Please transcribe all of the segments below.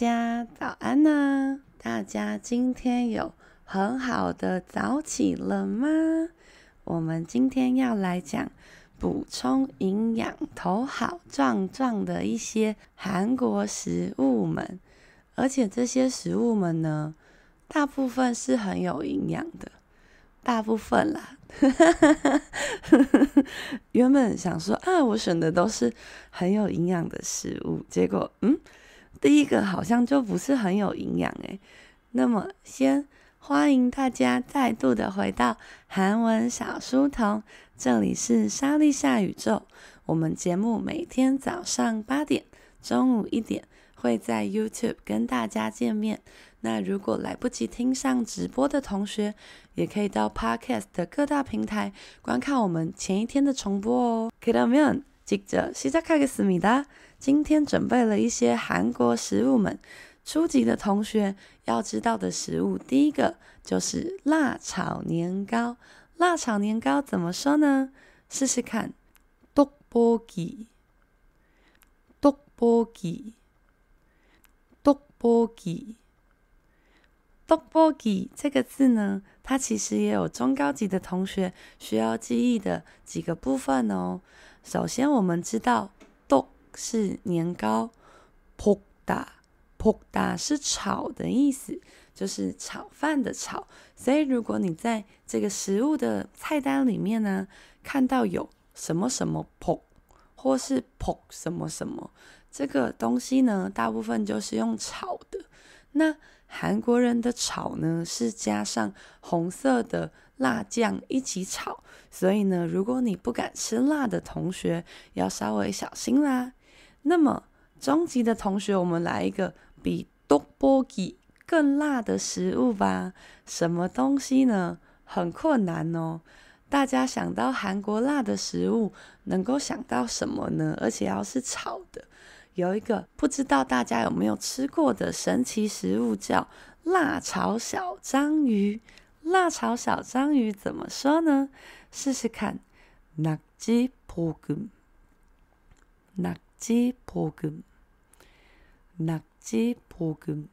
家早安呢！大家今天有很好的早起了吗？我们今天要来讲补充营养、头好壮壮的一些韩国食物们，而且这些食物们呢，大部分是很有营养的，大部分啦。原本想说啊，我选的都是很有营养的食物，结果嗯。第一个好像就不是很有营养诶，那么先欢迎大家再度的回到韩文小书童，这里是莎莉夏宇宙。我们节目每天早上八点、中午一点会在 YouTube 跟大家见面。那如果来不及听上直播的同学，也可以到 Podcast 的各大平台观看我们前一天的重播哦。그러면직접시작하겠습니다。 今天准备了一些韩国食物们，初级的同学要知道的食物，第一个就是辣炒年糕。辣炒年糕怎么说呢？试试看，떡볶이，떡볶이，떡볶이，떡볶이这个字呢，它其实也有中高级的同学需要记忆的几个部分哦。首先，我们知道。 是年糕，볶다，볶다是炒的意思，就是炒饭的炒。所以如果你在这个食物的菜单里面呢，看到有什么什么볶，或是볶什么什么，这个东西呢，大部分就是用炒的。那韩国人的炒呢，是加上红色的辣酱一起炒。所以呢，如果你不敢吃辣的同学，要稍微小心啦。 那么中级的同学，我们来一个比떡볶이更辣的食物吧。什么东西呢？很困难哦。大家想到韩国辣的食物，能够想到什么呢？而且要是炒的，有一个不知道大家有没有吃过的神奇食物，叫辣炒小章鱼。辣炒小章鱼怎么说呢？试试看，낙지볶음，낙 낙지 볶음, 낙지 볶음,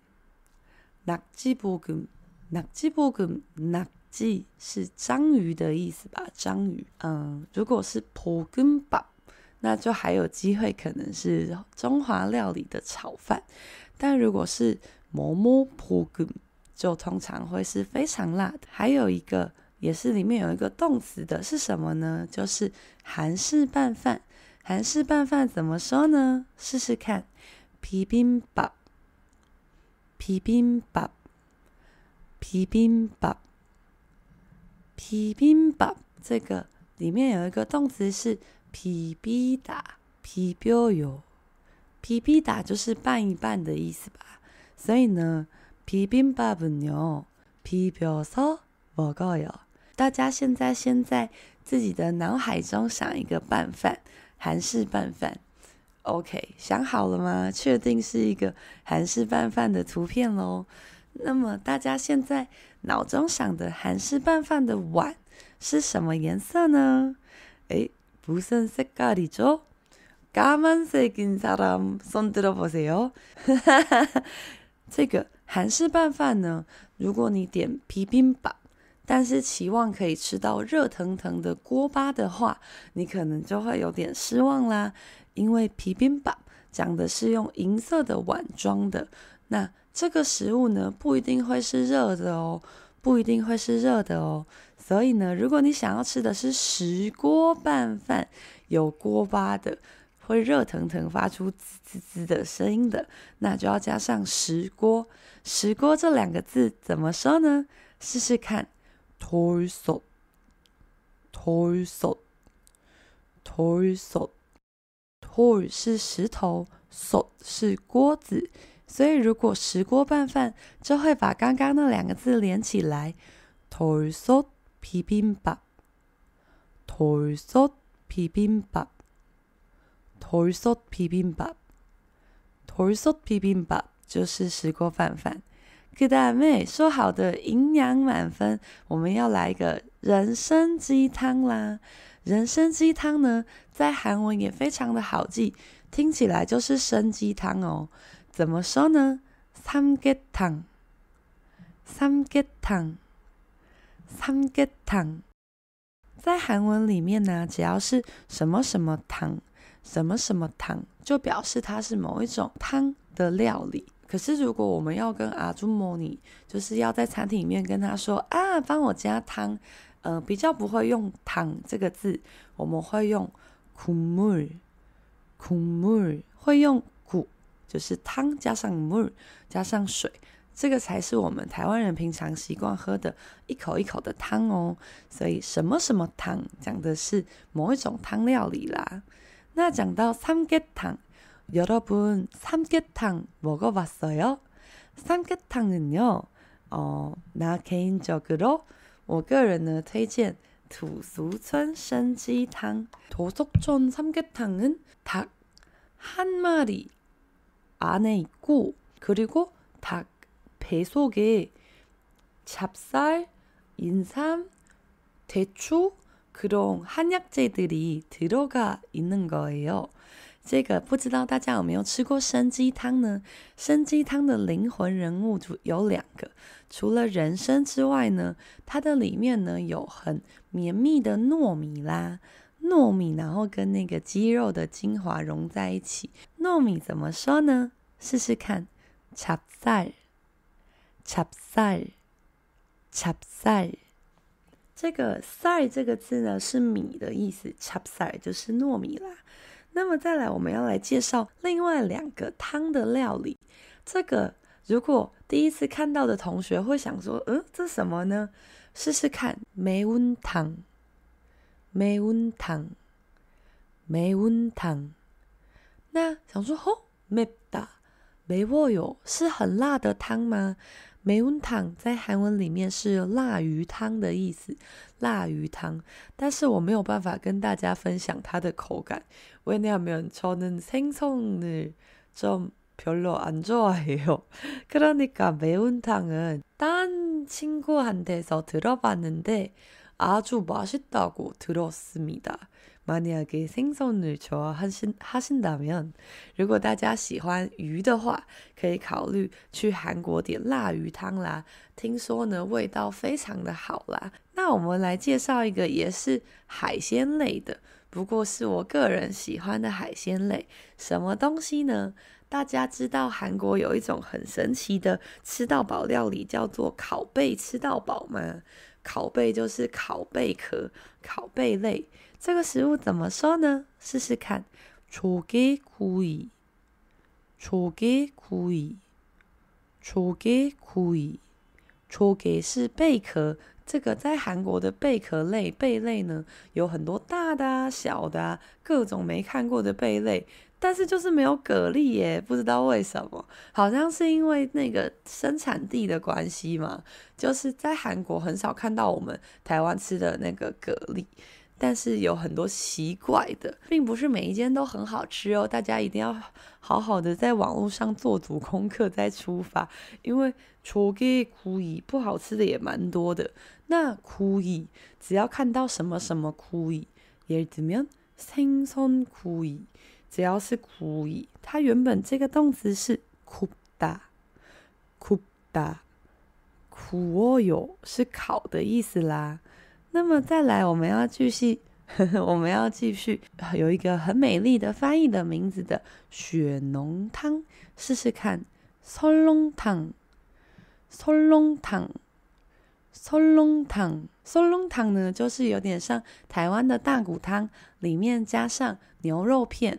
낙지 볶음, 낙지 볶음, 낙지是章鱼的意思吧？章鱼，嗯，如果是볶음밥，那就还有机会可能是中华料理的炒饭。但如果是뭐뭐볶음，就通常会是非常辣的。还有一个也是里面有一个动词的是什么呢？就是韩式拌饭。 韩式拌饭怎么说呢？试试看，비빔 밥， 비빔 밥， 비빔 밥， 비빔 밥。这个里面有一个动词是비비다， 비벼요， 비비다就是拌一拌的意思吧。所以呢，비빔밥은요비벼서먹어요。 大家现在先在自己的脑海中想一个拌饭。 韩式拌饭，OK，想好了吗？确定是一个韩式拌饭的图片喽。那么大家现在脑中想的韩式拌饭的碗是什么颜色呢？诶，무슨색깔이죠？까만색인사람손들어보세요。这个韩式拌饭呢，如果你点비빔밥。 但是期望可以吃到热腾腾的锅巴的话你可能就会有点失望啦因为皮宾堡讲的是用银色的碗装的。那这个食物呢不一定会是热的哦不一定会是热的哦。所以呢如果你想要吃的是石锅拌饭有锅巴的会热腾腾发出滋滋滋的声音的那就要加上石锅。石锅这两个字怎么说呢？试试看。돌솥， 돌 솥， 돌 솥， 돌是石头，솥是锅子，所以如果石锅拌饭，就会把刚刚那两个字连起来。돌솥비빔 밥， 돌솥비빔 밥， 돌솥비빔 밥， 돌솥비빔밥就是石锅拌饭。 给大妹说好的营养满分，我们要来一个人参鸡汤啦。人参鸡汤呢，在韩文也非常的好记，听起来就是参鸡汤哦。 怎么说呢？삼계탕，삼계탕，삼계탕。在韩文里面呢，只要是什么什么汤，什么什么汤，就表示它是某一种汤的料理。 可是，如果我们要跟阿朱摩尼，就是要在餐厅里面跟他说啊，帮我加汤。呃，比较不会用汤这个字，我们会用“骨木”、“骨木”，会用“骨”，就是汤加上木，加上水，这个才是我们台湾人平常习惯喝的，一口一口的汤哦。所以什么什么汤，讲的是某一种汤料理啦。那讲到三鸡汤。 여러분삼계탕먹어봤어요？삼계탕은요，哦，나개인적으로我个人呢推荐土俗村参鸡汤。도석촌삼계탕은닭한마리안에있고그리고닭배속에찹쌀인삼대추그런한약재들이들어가있는거예요。 这个不知道大家有没有吃过参鸡汤呢？参鸡汤的灵魂人物就有两个，除了人参之外呢，它的里面呢有很绵密的糯米啦，糯米然后跟那个鸡肉的精华融在一起。糯米怎么说呢？试试看，찹쌀。찹쌀，찹쌀，这个쌀这个字呢是米的意思，찹쌀就是糯米啦。 那么再来，我们要来介绍另外两个汤的料理。这个如果第一次看到的同学会想说，嗯，这什么呢？试试看，梅温汤，梅温汤，梅温汤。那想说，吼、哦，没打，没握有，是很辣的汤吗？梅温汤在韩文里面是辣鱼汤的意思， 辣鱼汤。但是我没有办法跟大家分享它的口感，왜냐면저는생선을좀별로안좋아해요그러니까매운탕은딴친구한테서들어봤는데아주맛있다고들었습니다 만약에생선을좋아하신하신다면如果大家喜欢鱼的话，可以考虑去韩国点辣鱼汤啦。听说呢，味道非常的好啦。那我们来介绍一个也是海鲜类的，不过是我个人喜欢的海鲜类。什么东西呢？大家知道韩国有一种很神奇的吃到饱料理，叫做烤贝吃到饱吗？ 烤贝就是烤贝壳、烤贝类。这个食物怎么说呢？试试看，초계구이，초계구이，초계구이，초계是贝壳。这个在韩国的贝壳类贝类呢，有很多大的啊、小的啊，各种没看过的贝类， 但是就是没有蛤蜊耶，不知道为什么，好像是因为那个生产地的关系嘛，就是在韩国很少看到我们台湾吃的那个蛤蜊。但是有很多奇怪的，并不是每一间都很好吃哦。大家一定要好好的在网络上做足功课再出发，因为초계구이不好吃的也蛮多的。那구이只要看到什么什么구이，예를 들면 생선구이， 只要是구이，它原本这个动词是굽다굽다구워요，是烤的意思啦。那么再来，我们要继续，呵呵，我们要继续有一个很美丽的翻译的名字的血浓汤，试试看。설렁汤，설렁汤，설렁汤，설렁汤呢，就是有点像台湾的大骨汤，里面加上牛肉片。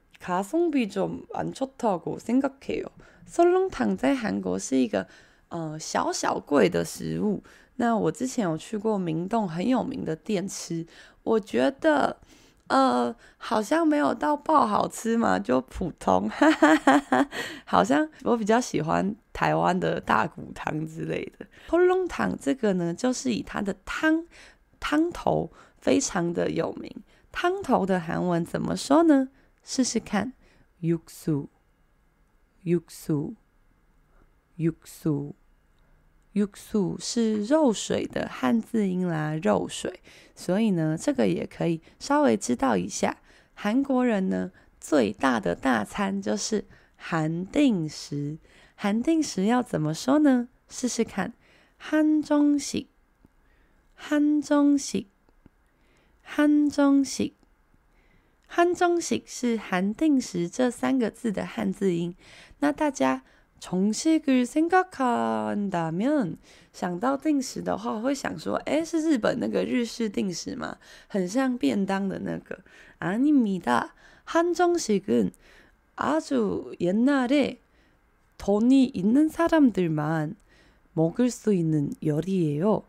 가성비좀안좋다고생각해요설렁탕在韩国是一个呃小小贵的食物。那我之前有去过明洞很有名的店吃，我觉得呃好像没有到爆好吃嘛，就普通。哈哈哈哈，好像我比较喜欢 台湾的大骨汤之类的。泡浓汤这个呢，就是以它的汤汤头非常的有名。汤头的韩文怎么说呢？ 试试看，육수，육수，육수。육수是肉水的汉字音啦，肉水，所以呢，这个也可以稍微知道一下。韩国人呢，最大的大餐就是韩定食。韩定食要怎么说呢？试试看，한정식，한정식，한정식， 한정식是韩定食这三个字的汉字音。那大家。重新去생각한다면想到定食的话，会想说，诶，是日本那个日式定食吗？很像便当的那个。아닙니다 한정식은아주옛날에돈이있는사람들만먹을수있는요리예요。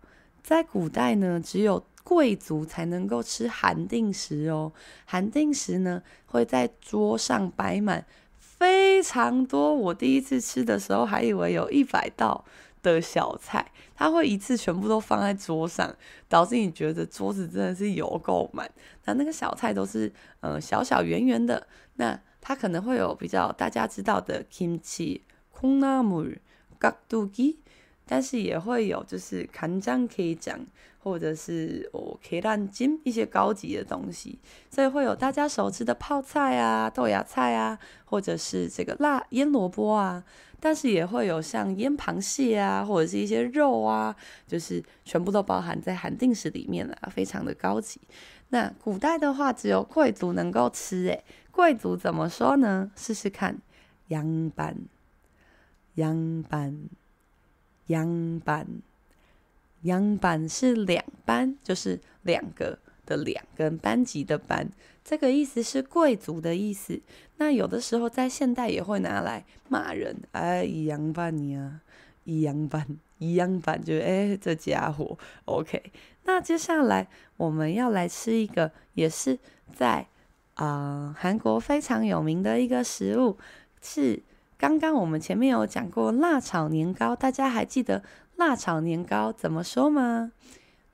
在古代呢，只有 贵族才能够吃韩定食哦。韩定食呢会在桌上摆满非常多我第一次吃的时候还以为有一百道的小菜它会一次全部都放在桌上导致你觉得桌子真的是有够满。那那个小菜都是嗯小小圆圆的那它可能会有比较大家知道的 kimchi konamu 但是也会有就是간장게장。或者是哦，可以让金一些高级的东西，所以会有大家熟知的泡菜啊、豆芽菜啊，或者是这个辣腌萝卜啊，但是也会有像腌螃蟹啊，或者是一些肉啊，就是全部都包含在韩定食里面了，非常的高级。那古代的话，只有贵族能够吃，诶，贵族怎么说呢？试试看，양반，양반， 样板样板是两班就是两个的两跟班级的班。这个意思是贵族的意思。那有的时候在现代也会拿来骂人哎一样你啊一样板一样板就诶这家伙。Ok 那接下来我们要来吃一个也是在啊韩国非常有名的一个食物是刚刚我们前面有讲过辣炒年糕，大家还记得？辣炒年糕怎么说吗？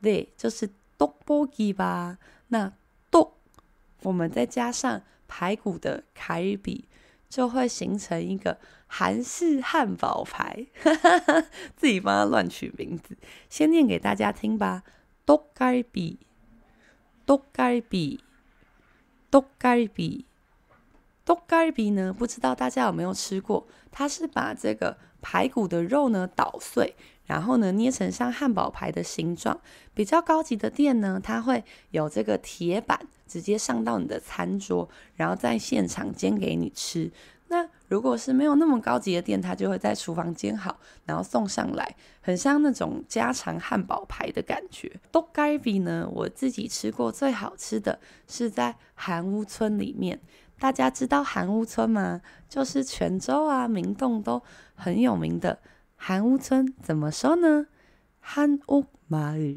对，就是떡볶이吧。那떡，我们再加上排骨的갈비，就会形成一个韩式汉堡排。自己帮他乱取名字，先念给大家听吧。떡갈비，떡갈비，떡갈비， 豆干比呢？不知道大家有没有吃过？它是把这个排骨的肉呢捣碎，然后呢捏成像汉堡排的形状。比较高级的店呢，它会有这个铁板直接上到你的餐桌，然后在现场煎给你吃。那如果是没有那么高级的店，它就会在厨房煎好，然后送上来，很像那种家常汉堡排的感觉。豆干比呢？我自己吃过最好吃的是在韩屋村里面。大家知道韩屋村吗？就是全州啊、明洞都很有名的。韩屋村怎么说呢？韩屋马尔，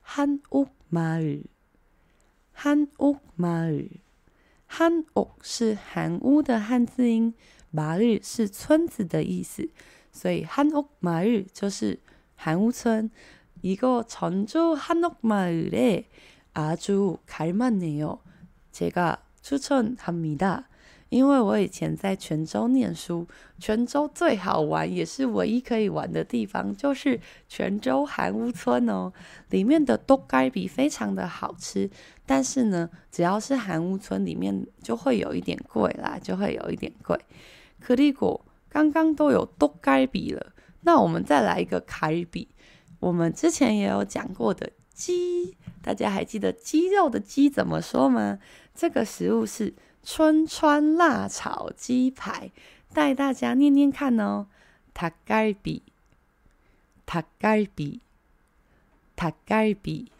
韩屋马尔，韩屋马尔，韩屋是韩屋的汉字音，马尔是村子的意思，所以韩屋马尔就是韩屋村。一个전주한옥마을에아주갈만해요제가 추천합니다因为我以前在泉州念书，泉州最好玩也是唯一可以玩的地方，就是泉州韩屋村哦。里面的떡갈비非常的好吃，但是呢，只要是韩屋村里面就会有一点贵啦，就会有一点贵。可丽果刚刚都有떡갈비了，那我们再来一个갈비。我们之前也有讲过的鸡，大家还记得鸡肉的鸡怎么说吗？ 这个食物是春川辣炒鸡排带大家念念看哦。塔盖比塔盖比塔盖比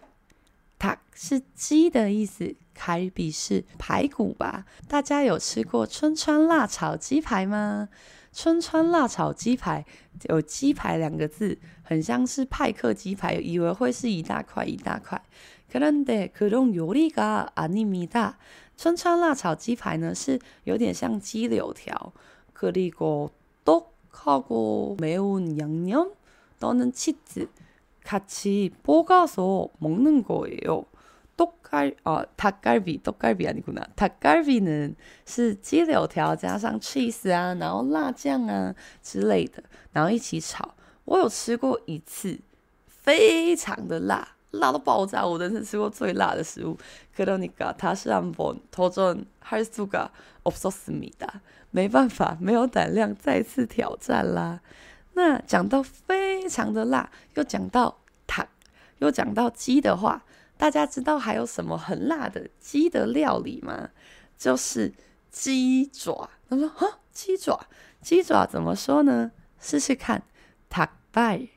塔是鸡的意思凯比是排骨吧？大家有吃过春川辣炒鸡排吗？春川辣炒鸡排有鸡排两个字很像是派克鸡排以为会是一大块一大块。 그런데그런요리가아닙니다。春川辣炒鸡排呢，是有点像鸡柳条，可里个떡 떡하고 매운 양념 또는 치즈 같이 볶아서 먹는 거예요. 떡갈, 어, 닭갈비, 떡갈비 아니구나. 닭갈비는是鸡柳条加上 cheese 啊，然后辣酱啊之类的，然后一起炒。我有吃过一次，非常的辣， 辣到爆炸。我人生吃过最辣的食物。그러니까다시한번도전할수가없었습니다。没办法，没有胆量再次挑战啦。那讲到非常的辣，又讲到塔，又讲到鸡的话。大家知道还有什么很辣的鸡的料理吗？就是鸡爪。他说：“哈，鸡爪，鸡爪怎么说呢？试试看，塔拜，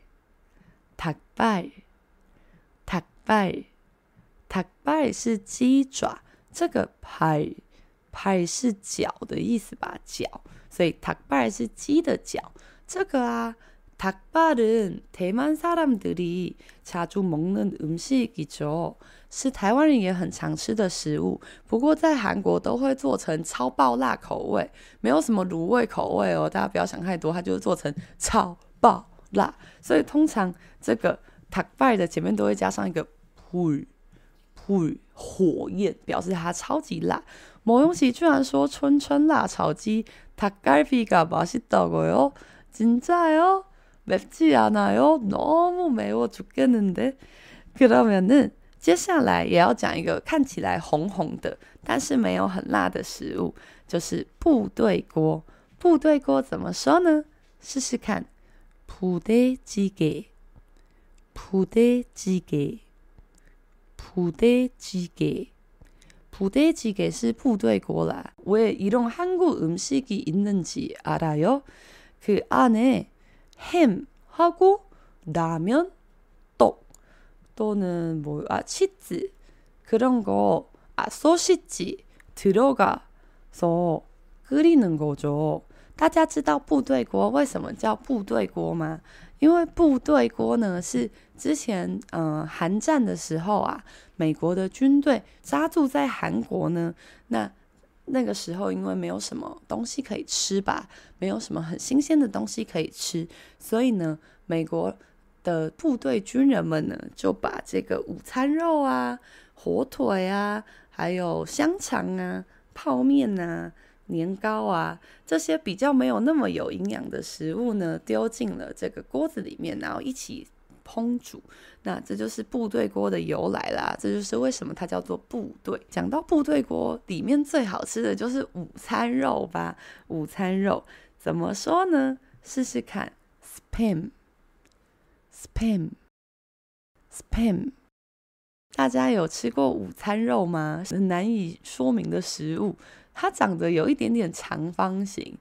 塔拜，塔 拜，塔拜是鸡爪。这个拍拍是脚的意思吧？脚，所以塔拜是鸡的脚。这个啊。” 닭발은 대만 사람들이 자주 먹는 음식이죠. 是台湾人也很常吃的食物，不过在韩国都会做成超爆辣口味，没有什么卤味口味哦，大家不要想太多，它就是做成超爆辣。所以通常这个 닭발 的前面都会加上一个 불，불火焰，表示它超级辣。某东西居然说春春辣炒鸡 닭갈비가 맛있다고요？ 진짜요？ 맵지 않아요? 너무 매워 죽겠는데? 그러면은 接下来也要讲一个看起来红红的，但是没有很辣的食物，就是部队锅。部队锅怎么说呢？试试看，부대찌개，부대찌개， 부대찌개，부대찌개是部队锅啦。왜이런한국음식이있는지알아요그안에 햄하고 라면, 떡 또는 뭐 아 치즈 그런 거 아 소시지 들어가서 끓이는 거죠. 大家知道部队锅为什么叫部队锅吗？ 因为部队锅呢是之前嗯、呃、韩战的时候啊，美国的军队扎住在韩国呢，那。那个时候，因为没有什么东西可以吃吧，没有什么很新鲜的东西可以吃，所以呢，美国的部队军人们呢，就把这个午餐肉啊、火腿啊、还有香肠啊、泡面啊、年糕啊这些比较没有那么有营养的食物呢，丢进了这个锅子里面，然后一起。烹煮，那这就是部队锅的由来啦。这就是为什么它叫做部队。讲到部队锅，里面最好吃的就是午餐肉吧？午餐肉怎么说呢？试试看，spam，spam，spam。大家有吃过午餐肉吗？难以说明的食物，它长得有一点点长方形。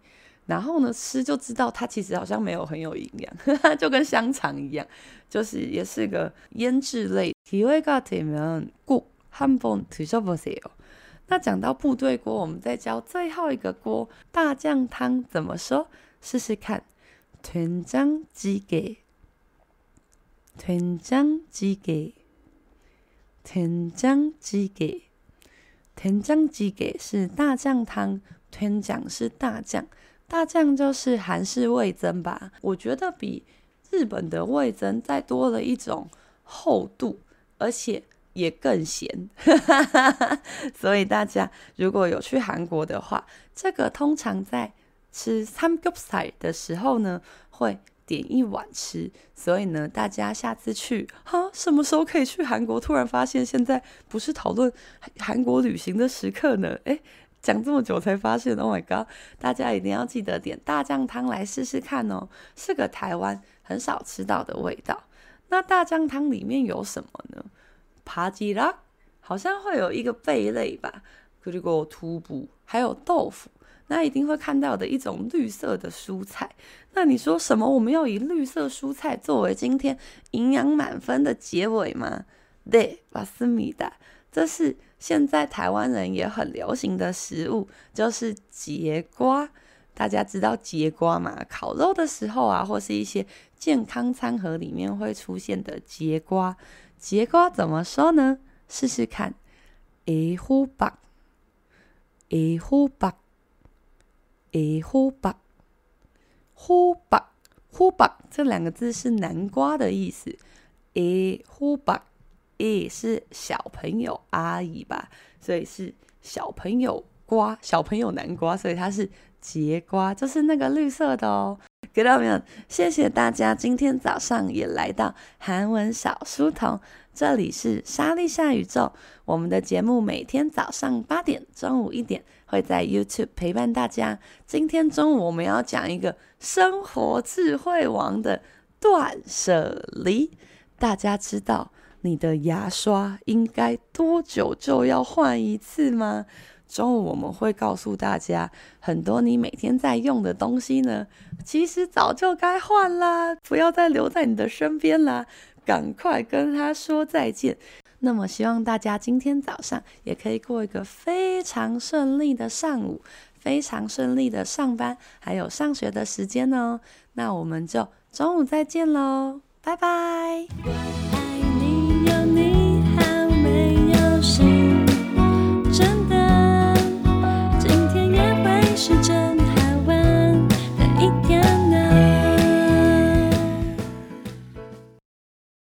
然后呢，吃就知道它其实好像没有很有营养，就跟香肠一样，就是也是个腌制类。기회가되면꼭한번드셔보세요。那讲到部队锅，我们再教最后一个锅大酱汤怎么说？试试看，된장찌 개， 된장찌 개， 된장찌 개， 甜酱鸡给是大酱汤，甜酱是大酱，大酱就是韩式味增吧？我觉得比日本的味增再多了一种厚度，而且也更咸。所以大家如果有去韩国的话，这个通常在吃三겹菜的时候呢，会点一碗吃。所以呢，大家下次去哈，什么时候可以去韩国？突然发现现在不是讨论韩国旅行的时刻呢？诶。讲这么久才发现，Oh my god！大家一定要记得点大酱汤来试试看哦，是个台湾很少吃到的味道。那大酱汤里面有什么呢？帕吉拉好像会有一个贝类吧，그리고土补还有豆腐， 那一定会看到的一种绿色的蔬菜。那你说什么？我们要以绿色蔬菜作为今天营养满分的结尾吗？对，巴斯米达，这是现在台湾人也很流行的食物，就是节瓜。大家知道节瓜吗？烤肉的时候啊，或是一些健康餐盒里面会出现的节瓜。节瓜怎么说呢？试试看，诶呼吧，诶呼吧。애호박， 호박，호박这两个字是南瓜的意思。诶，호박，诶是小朋友阿姨吧，所以是小朋友瓜，小朋友南瓜，所以它是节瓜，就是那个绿色的哦。给到没有？谢谢大家，今天早上也来到韩文小书童。这里是莎莉夏宇宙，我们的节目每天早上八点、中午一点 会在 YouTube 陪伴大家。今天中午我们要讲一个生活智慧王的断舍离。大家知道你的牙刷应该多久就要换一次吗？中午我们会告诉大家，很多你每天在用的东西呢，其实早就该换啦，不要再留在你的身边啦，赶快跟他说再见。那么希望大家今天早上也可以过一个非常顺利的上午，非常顺利的上班，还有上学的时间哦。那我们就中午再见喽，拜拜。我爱你有你好没有谁